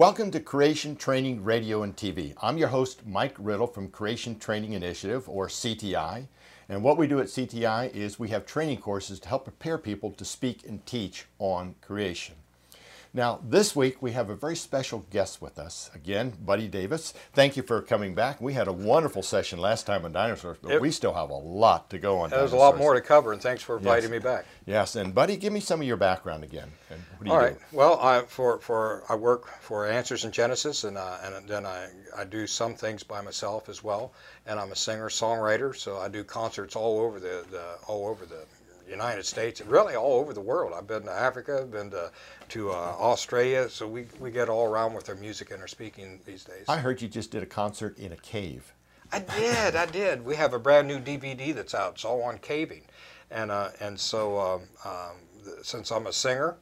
Welcome to Creation Training Radio and TV. I'm your host, Mike Riddle from Creation Training Initiative, or CTI. And what we do at CTI is we have training courses to help prepare people to speak and teach on creation. Now, this week we have a very special guest with us. Again, Buddy Davis. Thank you for coming back. We had a wonderful session last time on dinosaurs, but It- we still have a lot to go on. There's a lot more to cover, and thanks for inviting Yes. me back. Yes, and Buddy, give me some of your background again. And what do you All do? Well, I for for I work for Answers in Genesis, and uh, and then I I do some things by myself as well, and I'm a singer songwriter, so I do concerts all over the, the all over the United States and really all over the world. I've been to Africa, I've been to to uh, Australia, so we we get all around with our music and our speaking these days. I heard you just did a concert in a cave. I did, I did. We have a brand new DVD that's out. It's all on caving, and uh, and so um, um, since I'm a singer,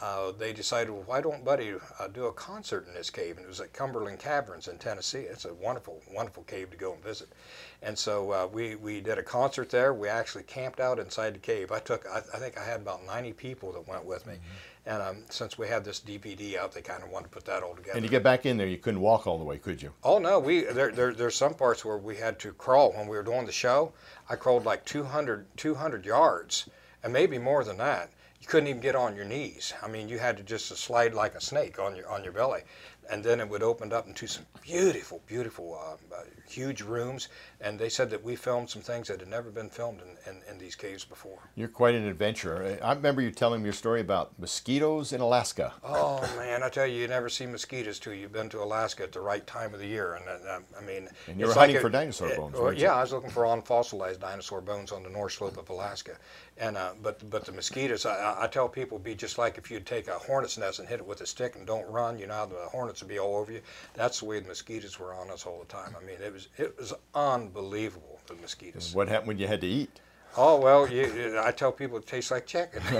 uh, they decided, well, why don't Buddy uh, do a concert in this cave? And it was at Cumberland Caverns in Tennessee. It's a wonderful, wonderful cave to go and visit. And so uh, we we did a concert there. We actually camped out inside the cave. I took, I, I think I had about 90 people that went with me. And um, since we had this DVD out, they kind of wanted to put that all together. And to get back in there, you couldn't walk all the way, could you? Oh no, we there, there there's some parts where we had to crawl when we were doing the show. I crawled like 200 200 yards, and maybe more than that. You couldn't even get on your knees. I mean, you had to just slide like a snake on your on your belly, and then it would open up into some beautiful, beautiful, uh, uh, huge rooms. And they said that we filmed some things that had never been filmed in, in, in these caves before. You're quite an adventurer. I remember you telling me your story about mosquitoes in Alaska. Oh man, I tell you, you never see mosquitoes till you've been to Alaska at the right time of the year. And uh, I mean, And you were hunting like for dinosaur bones, well, weren't you? yeah, I was looking for unfossilized dinosaur bones on the north slope of Alaska. And uh, but but the mosquitoes, I- I, I tell people, be just like if you'd take a hornet's nest and hit it with a stick and don't run. You know the hornets would be all over you. That's the way the mosquitoes were on us all the time. I mean, it was it was unbelievable. Unbelievable, the mosquitoes. What happened when you had to eat? Oh well, you, you- I tell people it tastes like chicken.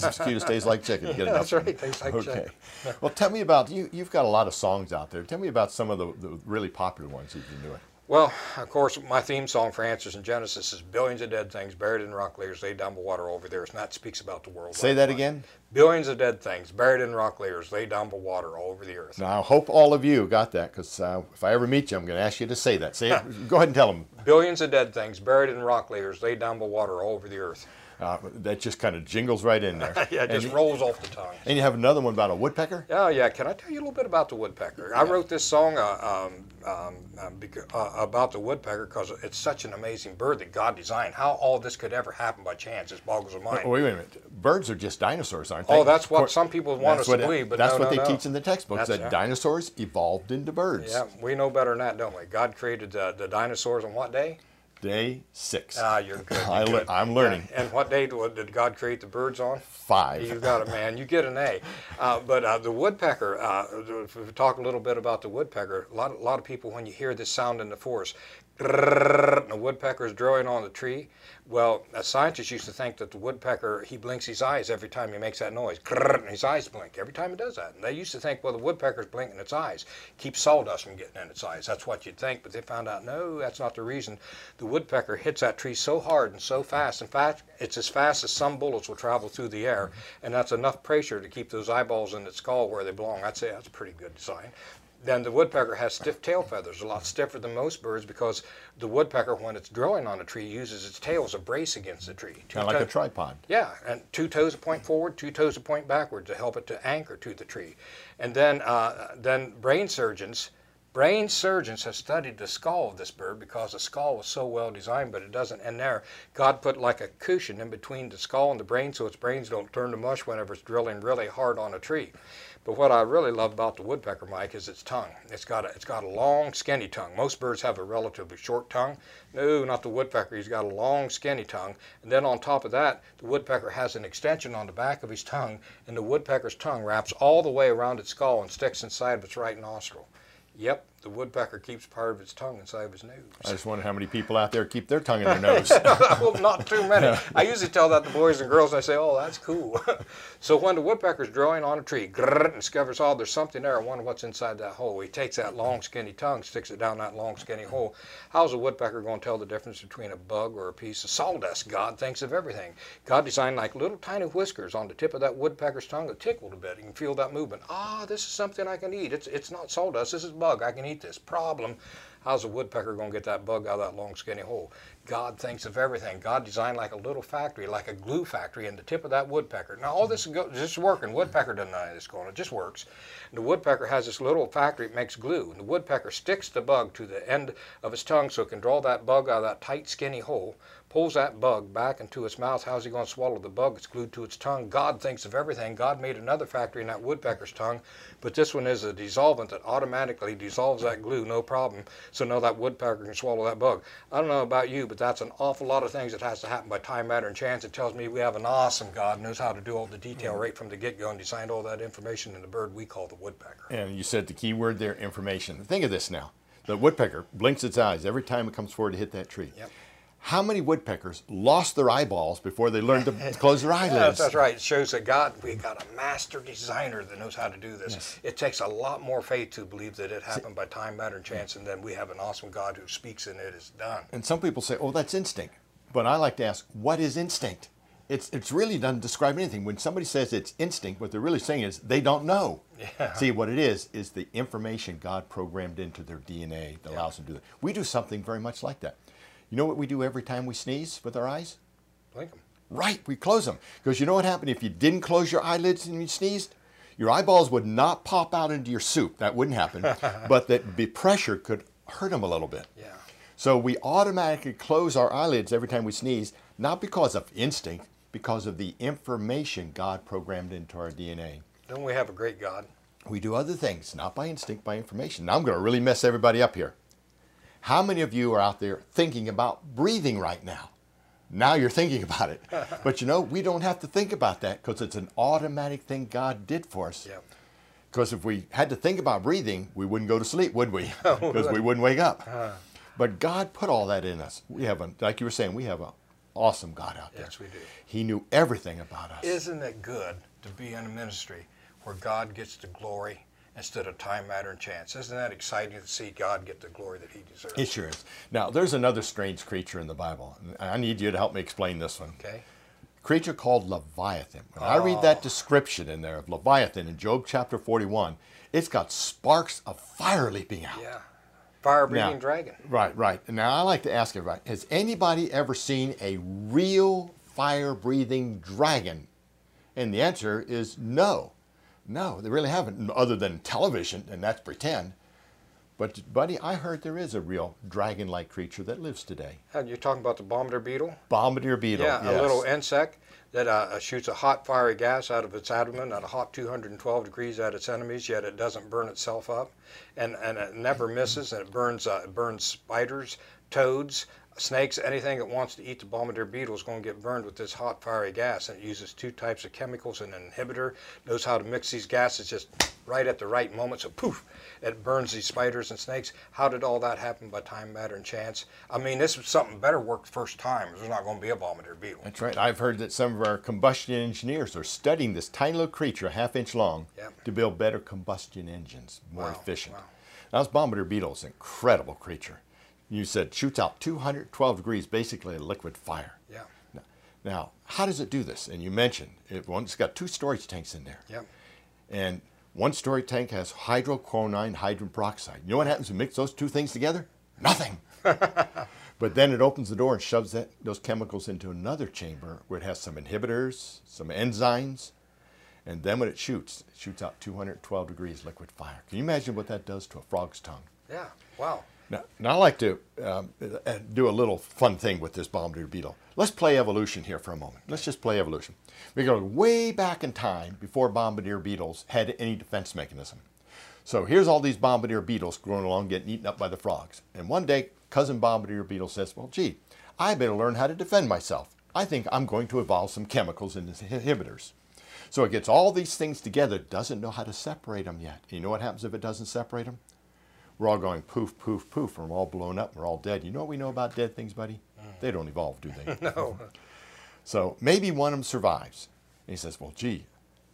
Mosquitoes taste like chicken. Get Yeah, that's right, it tastes like okay. chicken. Well, tell me about you. You've got a lot of songs out there. Tell me about some of the, the really popular ones you've been doing. Well, of course, my theme song for Answers in Genesis is Billions of Dead Things Buried in Rock Layers Laid Down by Water Over There. And that speaks about the world. Say that again. Billions of dead things buried in rock layers laid down by water all over the earth. Now, I hope all of you got that because uh, if I ever meet you, I'm going to ask you to say that. Say it. Go ahead and tell them. Billions of dead things buried in rock layers laid down by water all over the earth. Uh, that just kind of jingles right in there. Yeah, it and, just rolls off the tongue. and you have another one about a woodpecker. Oh yeah, can I tell you a little bit about the woodpecker? I wrote this song uh, um, um, uh, uh, about the woodpecker because it's such an amazing bird that God designed. How all this could ever happen by chance just boggles the mind. Oh, wait a minute. Birds are just dinosaurs, aren't they? Oh, that's what some people want us to believe, but that's no, what no, they no. teach in the textbooks That's that right. dinosaurs evolved into birds. Yeah, we know better than that, don't we? God created the dinosaurs on what day? Day six. Ah, you're good. I You're le- good. I'm learning. And what day did, God create the birds on? Five. You got it, man. You get an A. Uh, but uh, the woodpecker, uh, if we talk a little bit about the woodpecker, a lot, a lot of people, when you hear this sound in the forest, and the woodpecker is drilling on the tree. Well, a scientist used to think that the woodpecker, he blinks his eyes every time he makes that noise. And his eyes blink every time he does that. And they used to think, well, the woodpecker's blinking its eyes, keeps sawdust from getting in its eyes. That's what you'd think. But they found out, no, that's not the reason. The woodpecker hits that tree so hard and so fast. In fact, it's as fast as some bullets will travel through the air. And that's enough pressure to keep those eyeballs in its skull where they belong. I'd say that's a pretty good design. Then the woodpecker has stiff tail feathers, a lot stiffer than most birds because the woodpecker, when it's drilling on a tree, uses its tail as a brace against the tree. Two kind of like a tripod. yeah, and two toes to point forward, two toes to point backward to help it to anchor to the tree. And then, uh, then brain surgeons, brain surgeons have studied the skull of this bird because the skull was so well designed, but it doesn't. And there, God put like a cushion in between the skull and the brain, so its brains don't turn to mush whenever it's drilling really hard on a tree. But what I really love about the woodpecker, Mike, is its tongue. It's got a, it's got a long, skinny tongue. Most birds have a relatively short tongue. No, not the woodpecker. He's got a long, skinny tongue. And then on top of that, the woodpecker has an extension on the back of his tongue, and the woodpecker's tongue wraps all the way around its skull and sticks inside of its right nostril. Yep, the woodpecker keeps part of its tongue inside of his nose. I just wonder how many people out there keep their tongue in their nose. well, not too many. I usually tell that to boys and girls, and I say, "Oh, that's cool." so when the woodpecker's drawing on a tree, grrr, and discovers, "Oh, there's something there. I wonder what's inside that hole." He takes that long, skinny tongue, sticks it down that long, skinny hole. How's a woodpecker going to tell the difference between a bug or a piece of sawdust? God thinks of everything. God designed like little tiny whiskers on the tip of that woodpecker's tongue that tickled a bit. You can feel that movement. Ah, this is something I can eat. It's it's not sawdust. This is bug. I can eat this. Problem. How's a woodpecker going to get that bug out of that long, skinny hole? God thinks of everything. God designed like a little factory, like a glue factory in the tip of that woodpecker. Now, all this is, go, this is working. Woodpecker doesn't know this going. It just works. And the woodpecker has this little factory that makes glue. And the woodpecker sticks the bug to the end of its tongue so it can draw that bug out of that tight, skinny hole pulls that bug back into its mouth. How's he going to swallow the bug? It's glued to its tongue. God thinks of everything. God made another factory in that woodpecker's tongue, but this one is a dissolvent that automatically dissolves that glue, no problem. So now that woodpecker can swallow that bug. I don't know about you, but that's an awful lot of things that has to happen by time, matter, and chance. It tells me we have an awesome God knows how to do all the detail mm. right from the get-go and designed all that information in the bird we call the woodpecker. and you said the key word there, information. Think of this now. The woodpecker blinks its eyes every time it comes forward to hit that tree. Yep. How many woodpeckers lost their eyeballs before they learned to close their Yeah, eyelids? that's right. It shows that God, we got a master designer that knows how to do this. Yes. It takes a lot more faith to believe that it happened by time, matter, and chance, and then we have an awesome God who speaks and it is done. And some people say, oh, that's instinct. But I like to ask, what is instinct? It's, it's really doesn't describe anything. When somebody says it's instinct, what they're really saying is they don't know. Yeah. See, what it is, is the information God programmed into their DNA that allows them to do that. We do something very much like that. You know what we do every time we sneeze with our eyes? Blink 'em. Right, we close them. Because you know what happened if you didn't close your eyelids and you sneezed? Your eyeballs would not pop out into your soup. That wouldn't happen. but that the pressure could hurt them a little bit. Yeah. So we automatically close our eyelids every time we sneeze, not because of instinct, because of the information God programmed into our DNA. Don't we have a great God? We do other things, not by instinct, by information. Now I'm going to really mess everybody up here. How many of you are out there thinking about breathing right now? Now you're thinking about it. but you know, we don't have to think about that because it's an automatic thing God did for us. Yeah. Because if we had to think about breathing, we wouldn't go to sleep, would we? Oh, because we wouldn't wake up. Uh-huh. But God put all that in us. We have a, like you were saying, we have an awesome God out there. Yes, we do. He knew everything about us. Isn't it good to be in a ministry where God gets the glory instead of time, matter, and chance? Isn't that exciting to see God get the glory that he deserves? It sure is. Now, there's another strange creature in the Bible. I need you to help me explain this one. Okay. creature called Leviathan. When I read oh. that description in there of Leviathan in Job chapter 41, it's got sparks of fire leaping out. Yeah. Fire breathing dragon. Right, right. Now I like to ask everybody has anybody ever seen a real fire breathing dragon? And the answer is no. No, they really haven't, other than television, and that's pretend. But, buddy, I heard there is a real dragon like creature that lives today. And you're talking about the bombardier beetle? Bombardier beetle. Yeah, yes. a little insect that uh, shoots a hot, fiery gas out of its abdomen at a hot 212 degrees at its enemies, yet it doesn't burn itself up, and and it never misses, and it burns uh, it burns spiders, toads, snakes, anything that wants to eat the bombardier beetle is going to get burned with this hot, fiery gas, and it uses two types of chemicals and an inhibitor, knows how to mix these gases just right at the right moment, so poof, it burns these spiders and snakes. How did all that happen by time, matter, and chance? I mean, this was something better worked first time. There's not going to be a bombardier beetle. That's right. I've heard that some of our combustion engineers are studying this tiny little creature, a half inch long, Yep. to build better combustion engines, more Wow, efficient. wow. Now, this bombardier beetle is an incredible creature. You said shoots out 212 degrees, basically a liquid fire. Yeah. Now, how does it do this? And you mentioned it, one, it's got two storage tanks in there. Yep. And one storage tank has hydroquinone, hydrogen peroxide. You know what happens when you mix those two things together? Nothing. but then it opens the door and shoves that, those chemicals into another chamber where it has some inhibitors, some enzymes, and then when it shoots, it shoots out 212 degrees liquid fire. Can you imagine what that does to a frog's tongue? Yeah. Wow. Now, now I like to um, uh, do a little fun thing with this bombardier beetle. Let's play evolution here for a moment. Let's just play evolution. We go way back in time before bombardier beetles had any defense mechanism. So here's all these bombardier beetles growing along, getting eaten up by the frogs. And one day, cousin bombardier beetle says, "Well, gee, I better learn how to defend myself. I think I'm going to evolve some chemicals and inhibitors." So it gets all these things together, doesn't know how to separate them yet. You know what happens if it doesn't separate them? We're all going poof, poof, poof, and we're all blown up, and we're all dead. You know what we know about dead things, buddy? Mm. They don't evolve, do they? No. So maybe one of them survives. And he says, Well, gee,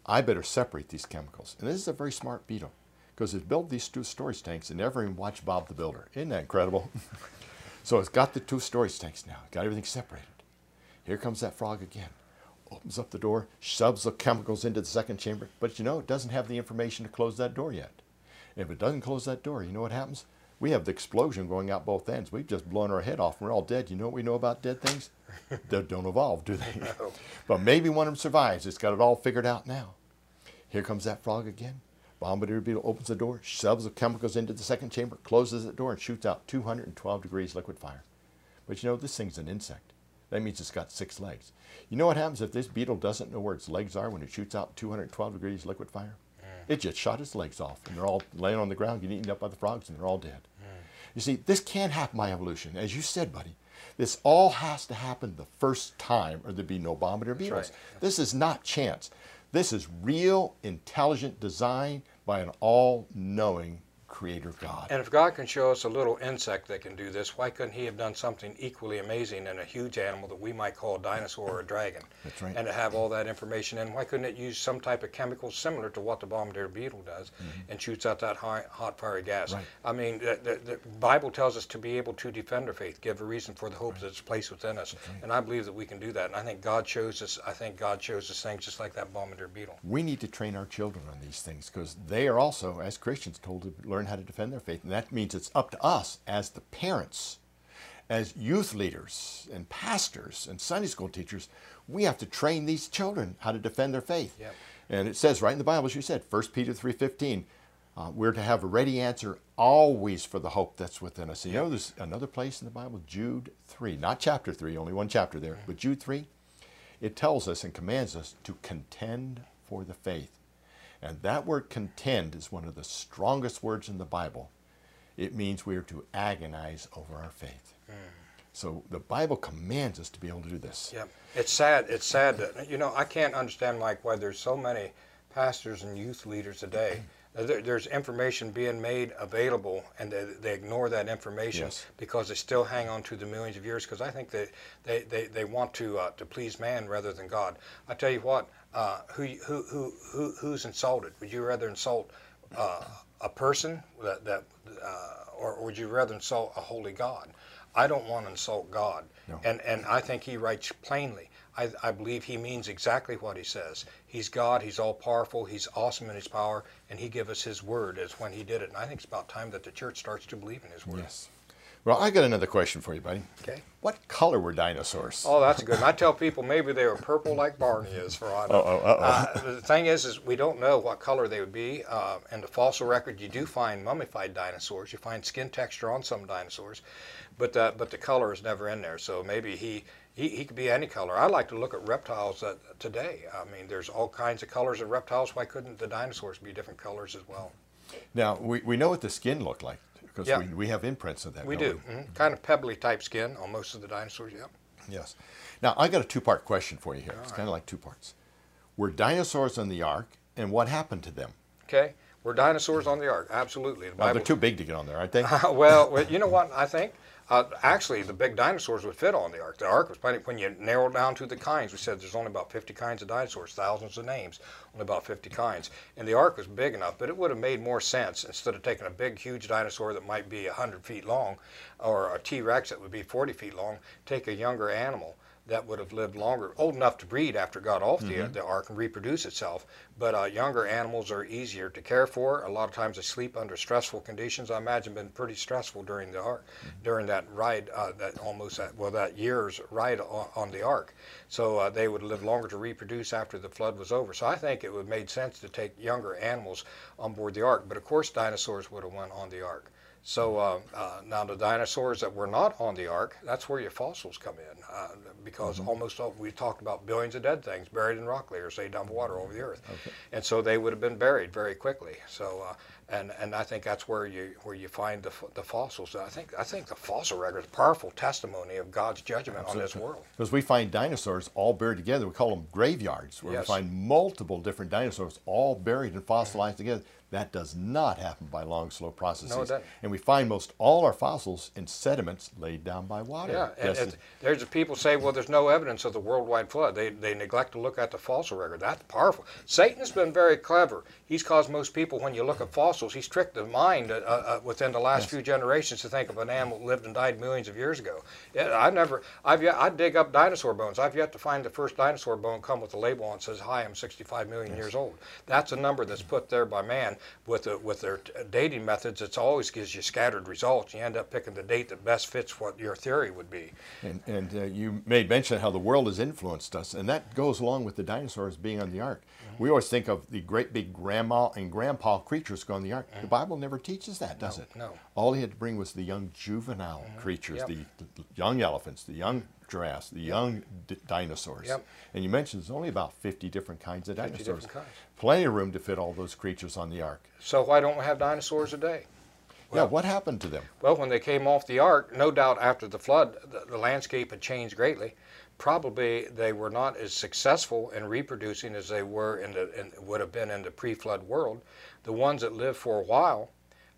I better separate these chemicals. And this is a very smart beetle because it's built these two storage tanks and never even watched Bob the Builder. Isn't that incredible? so it's got the two storage tanks now, got everything separated. Here comes that frog again. Opens up the door, shoves the chemicals into the second chamber, but you know, it doesn't have the information to close that door yet. And if it doesn't close that door, you know what happens? We have the explosion going out both ends. We've just blown our head off and we're all dead. You know what we know about dead things? they don't evolve, do they? No. But maybe one of them survives. It's got it all figured out now. Here comes that frog again. Bombardier beetle opens the door, shoves the chemicals into the second chamber, closes the door, and shoots out 212 degrees liquid fire. But you know, this thing's an insect. That means it's got six legs. You know what happens if this beetle doesn't know where its legs are when it shoots out 212 degrees liquid fire? It just shot its legs off, and they're all laying on the ground, getting eaten up by the frogs, and they're all dead. Hmm. You see, this can't happen by evolution. As you said, buddy, this all has to happen the first time, or there'd be no bombardier beetles. right. This is not chance. This is real, intelligent design by an all knowing creator God. And if God can show us a little insect that can do this, why couldn't He have done something equally amazing in a huge animal that we might call a dinosaur or a dragon? That's right. And to have all that information in, why couldn't it use some type of chemical similar to what the bombardier beetle does and shoots out that high, hot, fiery gas? Mm-hmm. Right. I mean, the, the, the Bible tells us to be able to defend our faith, give a reason for the hope that's placed within us. And I believe that we can do that. And I think God shows us. I think God shows us things just like that bombardier beetle. we need to train our children on these things because they are also, as Christians, told to learn how to defend their faith. And that means it's up to us as the parents, as youth leaders and pastors and Sunday school teachers, we have to train these children how to defend their faith. Yep. And it says right in the Bible, as you said, 1 Peter 3.15, uh, we're to have a ready answer always for the hope that's within us. And you know, there's another place in the Bible, Jude 3, not chapter 3, only one chapter there, but Jude 3, it tells us and commands us to contend for the faith. And that word contend is one of the strongest words in the Bible. It means we are to agonize over our faith. Mm. So the Bible commands us to be able to do this. Yep. It's sad. It's sad that you know I can't understand like why there's so many pastors and youth leaders today. There, there's information being made available, and they, they ignore that information Yes. because they still hang on to the millions of years. Because I think they, they, they, they want to uh, to please man rather than God. I tell you what, uh, who, who who who who's insulted? Would you rather insult uh, a person that that, uh, or would you rather insult a holy God? I don't want to insult God. No. And and I think he writes plainly. I, I believe he means exactly what he says. He's God. He's all powerful. He's awesome in his power, and he gave us his word as when he did it. And I think it's about time that the church starts to believe in his word. Yes. Well, I got another question for you, buddy. Okay. What color were dinosaurs? Oh, that's good. And I tell people maybe they were purple like Barney is for all I know. Uh-oh, uh-oh. Uh, the thing is, is we don't know what color they would be. Uh, in the fossil record, you do find mummified dinosaurs. You find skin texture on some dinosaurs, but uh, but the color is never in there. So maybe he. He, he could be any color. I like to look at reptiles uh, today. I mean, there's all kinds of colors of reptiles. Why couldn't the dinosaurs be different colors as well? Now, we, we know what the skin looked like because Yeah. we, we have imprints of that. We do. Mhm. Kind of pebbly type skin on most of the dinosaurs. Yep. Yes. Now, I got a two part question for you here. It's kind of like two parts. Were dinosaurs on the ark, and what happened to them? Okay. Were dinosaurs on the ark? Absolutely. The Now, they're too big to get on there, aren't they? well, well, you know what I think? Uh, actually, the big dinosaurs would fit on the ark. The ark was plenty. When you narrow down to the kinds, we said there's only about 50 kinds of dinosaurs, thousands of names, only about 50 kinds. And the ark was big enough, but it would have made more sense instead of taking a big, huge dinosaur that might be 100 feet long, or a T-Rex that would be 40 feet long. Take a younger animal that would have lived longer, old enough to breed after it got off the, the ark and reproduce itself. But uh, younger animals are easier to care for. A lot of times they sleep under stressful conditions. I imagine been pretty stressful during the ark, during that ride, uh, that almost that, well that year's ride on, on the ark. So uh, they would live longer to reproduce after the flood was over. So I think it would have made sense to take younger animals on board the ark. But of course, dinosaurs would have went on the ark. So uh, uh, now the dinosaurs that were not on the ark, that's where your fossils come in, uh, because almost all, we talked about billions of dead things buried in rock layers, they dump water over the earth, and so they would have been buried very quickly. So uh, and and I think that's where you where you find the, the fossils. I think I think the fossil record is powerful testimony of God's judgment Absolutely. on this world. Because we find dinosaurs all buried together. We call them graveyards, where yes. we find multiple different dinosaurs all buried and fossilized together. That does not happen by long, slow processes. No, it doesn't. And we find most all our fossils in sediments laid down by water. Yeah, and yes. there's people say, well, there's no evidence of the worldwide flood. They, they neglect to look at the fossil record. That's powerful. Satan's been very clever. He's caused most people, when you look at fossils, he's tricked the mind uh, uh, within the last yes. few generations to think of an animal that lived and died millions of years ago. Yeah, I've never, I've yet, I dig up dinosaur bones. I've yet to find the first dinosaur bone come with a label on it says, hi, I'm 65 million yes. years old. That's a number that's put there by man with the, with their dating methods, it always gives you scattered results. You end up picking the date that best fits what your theory would be. And, and uh, you made mention how the world has influenced us, and that goes along with the dinosaurs being on the ark. Mm-hmm. We always think of the great big grandma and grandpa creatures going on the ark. Mm-hmm. The Bible never teaches that, does no, it? No. All he had to bring was the young juvenile mm-hmm. creatures, yep. the, the young elephants, the young the young dinosaurs. Yep. And you mentioned there's only about 50 different kinds of dinosaurs. Kinds. Plenty of room to fit all those creatures on the ark. So why don't we have dinosaurs today? Well, yeah, what happened to them? Well, when they came off the ark, no doubt after the flood, the, the landscape had changed greatly. Probably they were not as successful in reproducing as they were in the in, would have been in the pre-flood world. The ones that lived for a while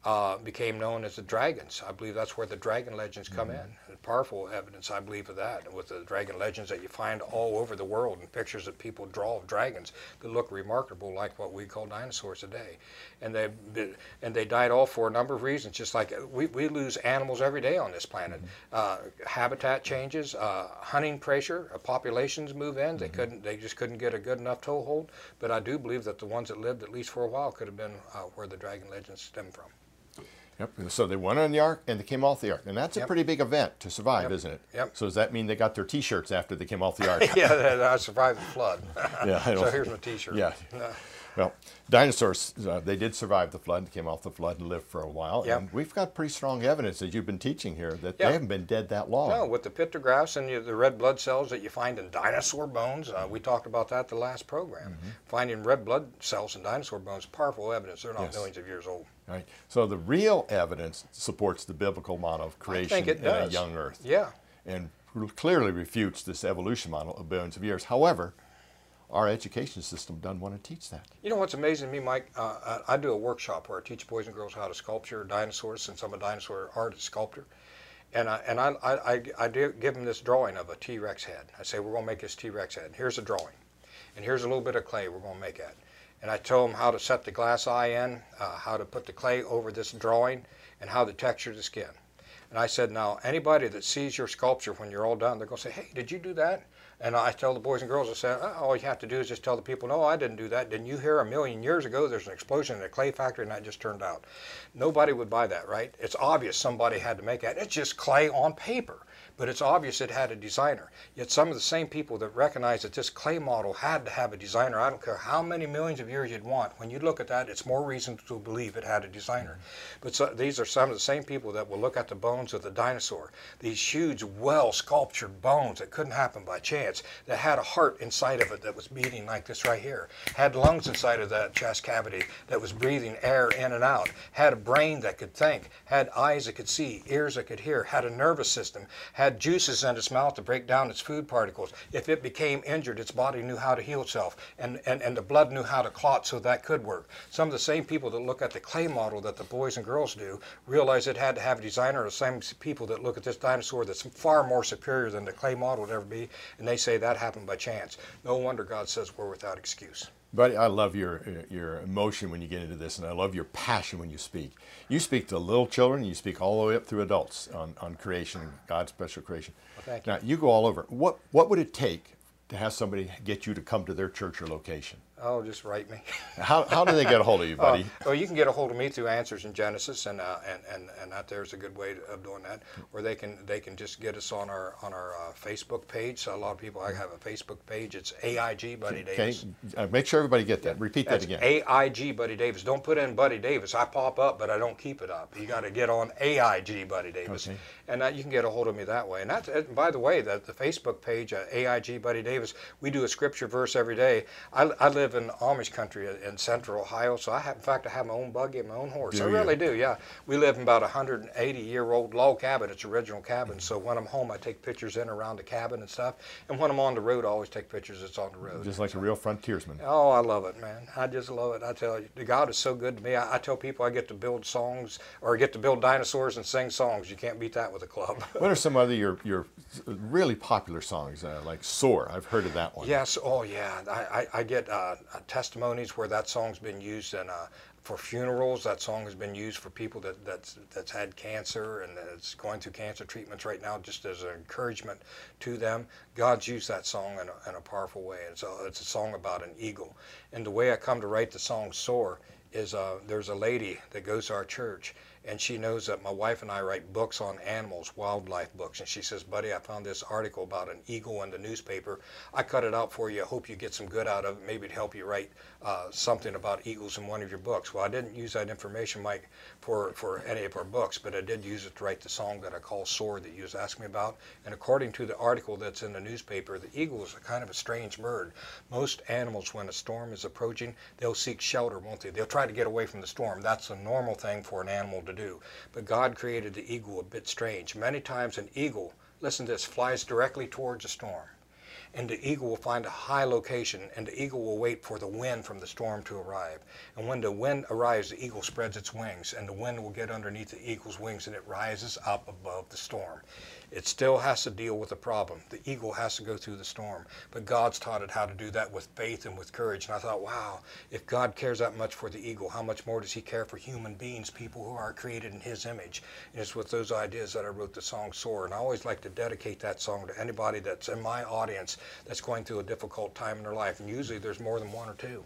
uh, became known as the dragons. I believe that's where the dragon legends come mm-hmm. in powerful evidence, I believe, of that with the dragon legends that you find all over the world and pictures that people draw of dragons that look remarkable, like what we call dinosaurs today. And they and they died all for a number of reasons, just like we, we lose animals every day on this planet. Mm-hmm. Uh, habitat changes, uh, hunting pressure, uh, populations move in. They mm-hmm. couldn't, they just couldn't get a good enough toehold. But I do believe that the ones that lived at least for a while could have been uh, where the dragon legends stem from. Yep. So they went on the ark and they came off the ark, and that's a pretty big event to survive, yep. isn't it? Yep. So does that mean they got their T-shirts after they came off the ark? yeah, I survived the flood. yeah. so here's my T-shirt. Yeah. Well, dinosaurs, uh, they did survive the flood, came off the flood and lived for a while. Yep. And we've got pretty strong evidence that you've been teaching here that they haven't been dead that long. No, with the pictographs and the red blood cells that you find in dinosaur bones, uh, we talked about that the last program. Mm-hmm. Finding red blood cells in dinosaur bones, powerful evidence. They're not yes. millions of years old. Right. So the real evidence supports the biblical model of creation in does. a young earth. Yeah. And clearly refutes this evolution model of billions of years. However, our education system doesn't want to teach that. You know what's amazing to me, Mike? Uh, I, I, do a workshop where I teach boys and girls how to sculpture dinosaurs since I'm a dinosaur artist sculptor. And I, and I, I, I do give them this drawing of a T-Rex head. I say, we're going to make this T-Rex head. Here's a drawing. And here's a little bit of clay we're going to make it. And I tell them how to set the glass eye in, uh, how to put the clay over this drawing, and how to texture the skin. And I said, now, anybody that sees your sculpture when you're all done, they're going to say, hey, did you do that? And I tell the boys and girls, I say, oh, all you have to do is just tell the people, no, I didn't do that. Didn't you hear a million years ago there's an explosion in a clay factory and that just turned out? Nobody would buy that, right? It's obvious somebody had to make that. It's just clay on paper but it's obvious it had a designer. Yet some of the same people that recognize that this clay model had to have a designer, I don't care how many millions of years you'd want, when you look at that, it's more reason to believe it had a designer. Mm-hmm. But so, these are some of the same people that will look at the bones of the dinosaur, these huge, well sculptured bones that couldn't happen by chance, that had a heart inside of it that was beating like this right here, had lungs inside of that chest cavity that was breathing air in and out, had a brain that could think, had eyes that could see, ears that could hear, had a nervous system, had had juices in its mouth to break down its food particles. If it became injured, its body knew how to heal itself, and, and, and the blood knew how to clot so that could work. Some of the same people that look at the clay model that the boys and girls do realize it had to have a designer, the same people that look at this dinosaur that's far more superior than the clay model would ever be, and they say that happened by chance. No wonder God says we're without excuse. Buddy, I love your uh, your emotion when you get into this, and I love your passion when you speak. You speak to little children, you speak all the way up through adults on, on creation, God's special creation. Well, now, you go all over. What what would it take to have somebody get you to come to their church or location? Oh, just write me. how, how do they get a hold of you, buddy? Uh, well, you can get a hold of me through Answers in Genesis, and uh, and and and that there's a good way of doing that. Or they can they can just get us on our on our uh, Facebook page. So a lot of people I have a Facebook page. It's AIG Buddy Davis. Okay, uh, make sure everybody get that. Repeat That's that again. AIG Buddy Davis. Don't put in Buddy Davis. I pop up, but I don't keep it up. You got to get on AIG Buddy Davis, okay. And you can get a hold of me that way. And that's and by the way, that the Facebook page uh, AIG Buddy Davis. We do a scripture verse every day. I, I live in Amish country in central Ohio, so I have, in fact, I have my own buggy and my own horse. Do I you? really do, yeah. We live in about a 180 year old log cabin. It's original cabin. So when I'm home, I take pictures in around the cabin and stuff. And when I'm on the road, I always take pictures that's on the road. Just like a real frontiersman. Oh, I love it, man. I just love it. I tell you, God is so good to me. I, I tell people I get to build songs or I get to build dinosaurs and sing songs. You can't beat that with a club. What are some other your your really popular songs uh, like "Soar"? I've heard of that one. Yes. Oh, yeah. I, I, I get uh, testimonies where that song's been used in uh, for funerals. That song has been used for people that that's that's had cancer and that's going through cancer treatments right now, just as an encouragement to them. God's used that song in a, in a powerful way. And so it's a song about an eagle. And the way I come to write the song "Soar" is uh, there's a lady that goes to our church and she knows that my wife and I write books on animals, wildlife books. And she says, Buddy, I found this article about an eagle in the newspaper. I cut it out for you. I hope you get some good out of it. Maybe it'd help you write uh, something about eagles in one of your books. Well, I didn't use that information, Mike, for, for any of our books, but I did use it to write the song that I call Soar that you was asking me about. And according to the article that's in the newspaper, the eagle is a kind of a strange bird. Most animals, when a storm is approaching, they'll seek shelter, won't they? They'll try to get away from the storm. That's a normal thing for an animal to do. But God created the eagle a bit strange. Many times an eagle, listen to this, flies directly towards a storm. And the eagle will find a high location, and the eagle will wait for the wind from the storm to arrive. And when the wind arrives, the eagle spreads its wings, and the wind will get underneath the eagle's wings, and it rises up above the storm. It still has to deal with the problem. The eagle has to go through the storm. But God's taught it how to do that with faith and with courage. And I thought, wow, if God cares that much for the eagle, how much more does he care for human beings, people who are created in his image? And it's with those ideas that I wrote the song Soar. And I always like to dedicate that song to anybody that's in my audience that's going through a difficult time in their life. And usually there's more than one or two.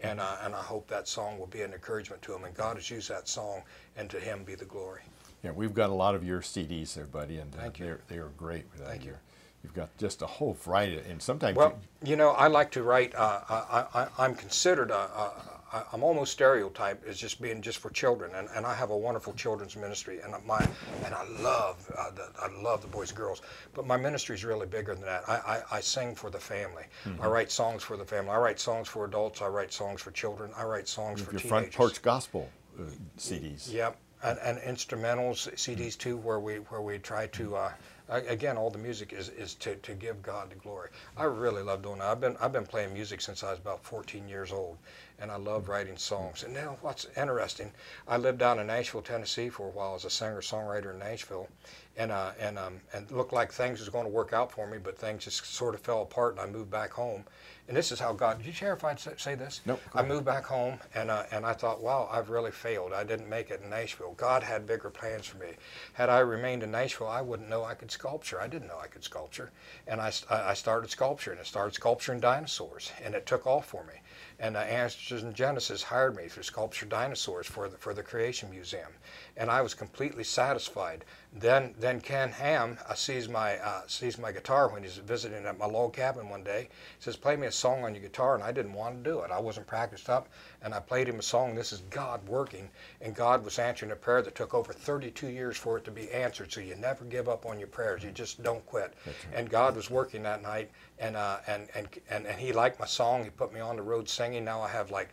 And, uh, and I hope that song will be an encouragement to them. And God has used that song, and to him be the glory. Yeah, we've got a lot of your CDs there, buddy, and uh, you. they're they are great. With that. Thank you. You've got just a whole variety, and sometimes Well, you know, I like to write. Uh, I, I, I'm considered. A, a, a, I'm almost stereotyped as just being just for children, and, and I have a wonderful children's ministry, and my and I love uh, the, I love the boys and girls. But my ministry is really bigger than that. I, I, I sing for the family. Mm-hmm. I write songs for the family. I write songs for adults. I write songs for children. I write songs for your teenagers. front porch gospel uh, CDs. Yep, and, and instrumentals CDs too, where we where we try to. Uh, again, all the music is, is to, to give God the glory. I really love doing that. I've been I've been playing music since I was about 14 years old, and I love writing songs. And now, what's interesting, I lived down in Nashville, Tennessee, for a while as a singer songwriter in Nashville, and uh, and um, and it looked like things was going to work out for me, but things just sort of fell apart, and I moved back home. And this is how God. Did you hear if I'd say this? Nope, go I moved back home, and uh, and I thought, wow, I've really failed. I didn't make it in Nashville. God had bigger plans for me. Had I remained in Nashville, I wouldn't know I could sculpture. I didn't know I could sculpture, and I, I started sculpturing. And I started sculpturing dinosaurs, and it took off for me. And uh, Answers in Genesis hired me to sculpture dinosaurs for the for the Creation Museum, and I was completely satisfied. Then then Ken Ham uh, sees my uh, sees my guitar when he's visiting at my log cabin one day. He says, "Play me a song on your guitar," and I didn't want to do it. I wasn't practiced up, and I played him a song. This is God working, and God was answering a prayer that took over 32 years for it to be answered. So you never give up on your prayers. You just don't quit. And God was working that night, and uh, and, and and and He liked my song. He put me on the road singing. Now I have like.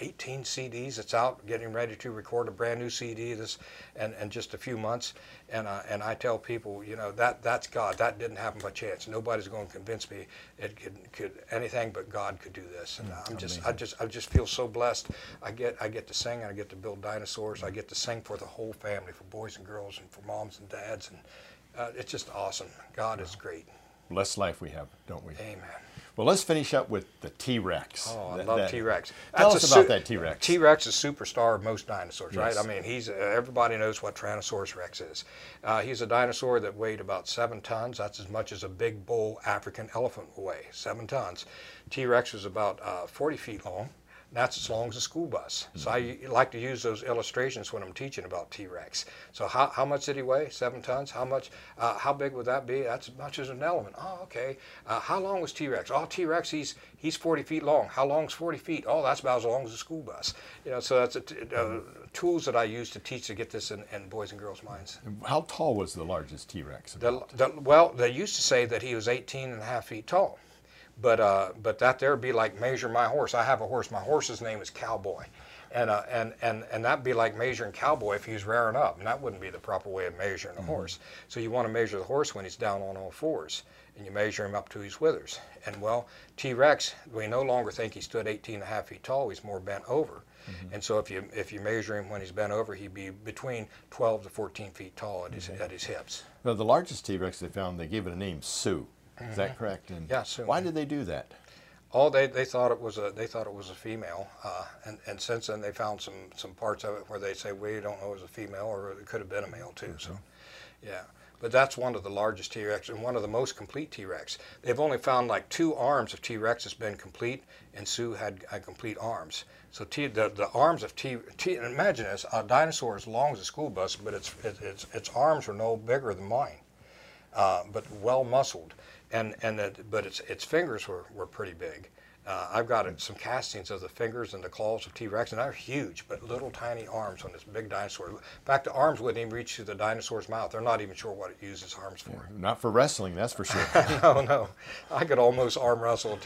Uh, 18 CDs. It's out, getting ready to record a brand new CD this, and in just a few months. And uh, and I tell people, you know, that that's God. That didn't happen by chance. Nobody's going to convince me it could could anything but God could do this. And I'm just I just I just feel so blessed. I get I get to sing. I get to build dinosaurs. I get to sing for the whole family, for boys and girls, and for moms and dads. And uh, it's just awesome. God is great. Blessed life we have, don't we? Amen. Well, let's finish up with the T Rex. Oh, I That- love T Rex. Tell us about that T Rex. T Rex is a superstar of most dinosaurs, right? I mean, he's uh, everybody knows what Tyrannosaurus Rex is. Uh, he's a dinosaur that weighed about seven tons. That's as much as a big bull African elephant will weigh. Seven tons. T Rex was about uh, 40 feet long. That's as long as a school bus. So I Mm-hmm. like to use those illustrations when I'm teaching about T-Rex. So how, how much did he weigh? Seven tons. How much? Uh, how big would that be? That's as much as an elephant. Oh, okay. Uh, how long was T-Rex? Oh, T-Rex, he's he's 40 feet long. How long is 40 feet? Oh, that's about as long as a school bus. You know, so that's a t- uh, tools that I use to teach to get this in, in boys and girls' minds. How tall was the largest T Rex? The, the, well, they used to say that he was 18 and a half feet tall. But uh, but that there would be like measure my horse. I have a horse. My horse's name is Cowboy. And, uh, and, and, and that'd be like measuring cowboy if he was rearing up, and that wouldn't be the proper way of measuring a horse. So you want to measure the horse when he's down on all fours, and you measure him up to his withers. And well, T-Rex, we no longer think he stood 18 and a half feet tall, he's more bent over. And so if you, if you measure him when he's bent over, he'd be between 12 to 14 feet tall at his, at his hips. Well, the largest T-Rex they found, they gave it a name, Sue. Is that correct? And Yeah. Why did they do that? Oh, they, they thought it was a they thought it was a female, uh, and and since then they found some some parts of it where they say we don't know it was a female or it could have been a male too. So, yeah, but that's one of the largest T-Rex and one of the most complete T-Rex. They've only found like two arms of T-Rex has been complete, and Sue had, had complete arms. So T, the, the arms of T, T imagine this a dinosaur as long as a school bus, but its it, its its arms are no bigger than mine, uh, but well muscled, and and it, but its its fingers were, were pretty big. Uh, I've got some castings of the fingers and the claws of T-Rex, and they're huge, but little tiny arms on this big dinosaur. In fact, the arms wouldn't even reach to the dinosaur's mouth. They're not even sure what it uses arms for. Not for wrestling, that's for sure. no, no. I could almost arm wrestle a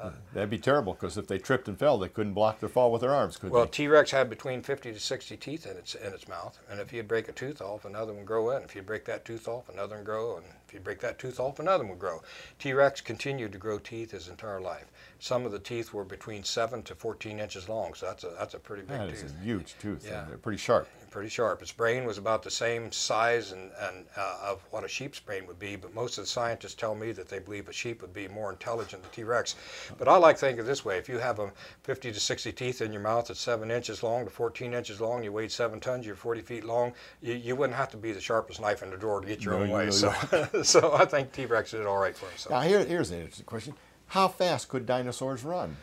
T-Rex. That'd be terrible because if they tripped and fell, they couldn't block their fall with their arms, could Well, they? T-Rex had between 50 to 60 teeth in its in its mouth, and if you'd break a tooth off, another one grow in. If you break that tooth off, another one grow, and if you break that tooth off, another one would grow. T-Rex continued to grow teeth his entire life. Some of the teeth were between seven to 14 inches long, so that's a that's a pretty big That is tooth. a huge tooth. Yeah. They're pretty sharp. Pretty sharp. Its brain was about the same size and, and uh, of what a sheep's brain would be, but most of the scientists tell me that they believe a sheep would be more intelligent than T-Rex. But I like thinking this way: if you have a 50 to 60 teeth in your mouth that's seven inches long to 14 inches long, you weighed seven tons, you're 40 feet long, you, you wouldn't have to be the sharpest knife in the drawer to get your No, own you way. So, so I think T-Rex did all right for himself. Now, here, here's an interesting question. How fast could dinosaurs run?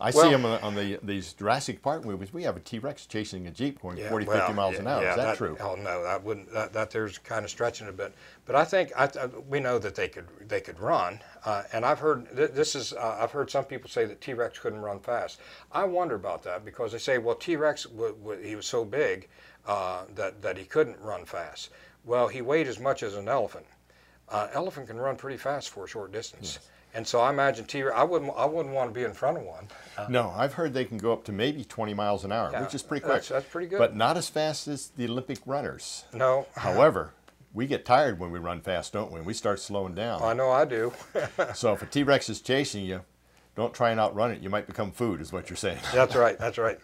I Well- see them on, the, on the these Jurassic Park movies. We have a T-Rex chasing a Jeep going 40, 50 miles an hour. yeah, is that, true? Oh no, that wouldn't. That, that there's kind of stretching a bit. But I think I, we know that they could they could run. Uh, and I've heard th- this is uh, I've heard some people say that T-Rex couldn't run fast. I wonder about that because they say well T-Rex w- w- he was so big uh, that that he couldn't run fast. Well, he weighed as much as an elephant. Uh, elephant can run pretty fast for a short distance. And so I imagine T-Rex. I wouldn't. I wouldn't want to be in front of one. Uh-huh. No, I've heard they can go up to maybe 20 miles an hour, Yeah, which is pretty quick. that's- that's pretty good. But not as fast as the Olympic runners. No, However, we get tired when we run fast, don't we? We start slowing down. I know I do. so if a T-Rex is chasing you, don't try and outrun it. You might become food, is what you're saying. that's right. That's right.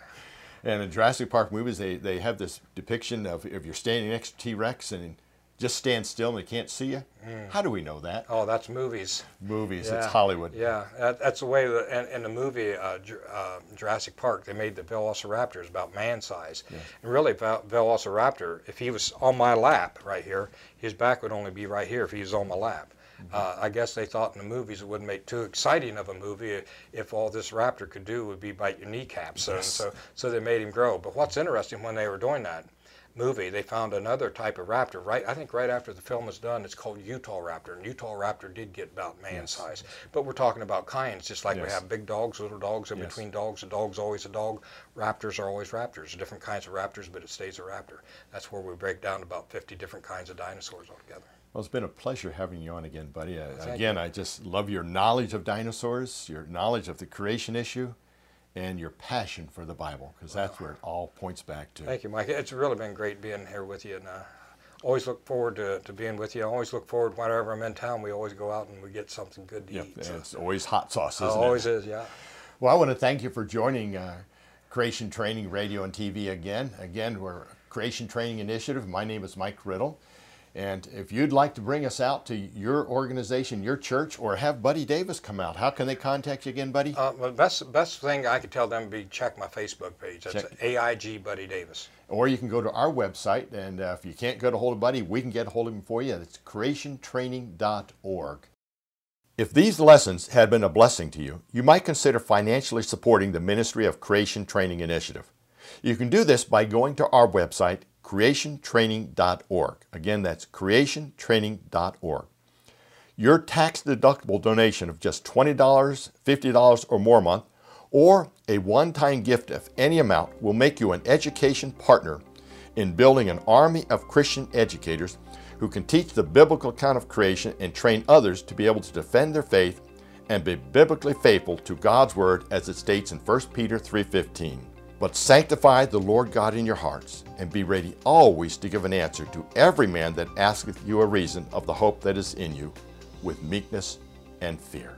And in Jurassic Park movies, they, they have this depiction of if you're standing next to T-Rex and just stand still and they can't see you. How do we know that? Oh, that's movies. Movies, Yeah. it's Hollywood. Yeah, that, that's the way. The, in, in the movie uh, uh, Jurassic Park, they made the Velociraptors about man size. And really, Vel- Velociraptor, if he was on my lap right here, his back would only be right here if he was on my lap. Uh, I guess they thought in the movies it wouldn't make too exciting of a movie if, all this raptor could do would be bite your kneecaps. So, so, so they made him grow. But what's interesting when they were doing that, movie, they found another type of raptor. Right, I think right after the film was done, it's called Utah raptor, and Utah raptor did get about man size. But we're talking about kinds, just like we have big dogs, little dogs, in Yes. between dogs. A dog's always a dog. Raptors are always raptors. Different kinds of raptors, but it stays a raptor. That's where we break down about 50 different kinds of dinosaurs altogether. Well, it's been a pleasure having you on again, buddy. Uh, again, I just love your knowledge of dinosaurs, your knowledge of the creation issue, and your passion for the Bible, because that's where it all points back to. Thank you, Mike. It's really been great being here with you, and uh, always look forward to, to being with you. I always look forward whenever I'm in town. We always go out and we get something good to Yep, eat. so- it's always hot sauce, Uh, isn't it? always is, yeah. Well, I want to thank you for joining uh, Creation Training Radio and TV again. Again, we're Creation Training Initiative. My name is Mike Riddle. And if you'd like to bring us out to your organization, your church, or have Buddy Davis come out, how can they contact you again, Buddy? Uh, the best best thing I could tell them would be check my Facebook page. That's Check. AIG Buddy Davis. Or you can go to our website, and uh, if you can't get a hold of Buddy, we can get a hold of him for you. It's creationtraining.org. If these lessons had been a blessing to you, you might consider financially supporting the Ministry of Creation Training Initiative. You can do this by going to our website, creationtraining.org. Again, that's creationtraining.org. Your tax deductible donation of just $20, $50, or more a month, or a one time gift of any amount, will make you an education partner in building an army of Christian educators who can teach the biblical account of creation and train others to be able to defend their faith and be biblically faithful to God's word as it states in 1 Peter 3:15. But sanctify the Lord God in your hearts, and be ready always to give an answer to every man that asketh you a reason of the hope that is in you, with meekness and fear.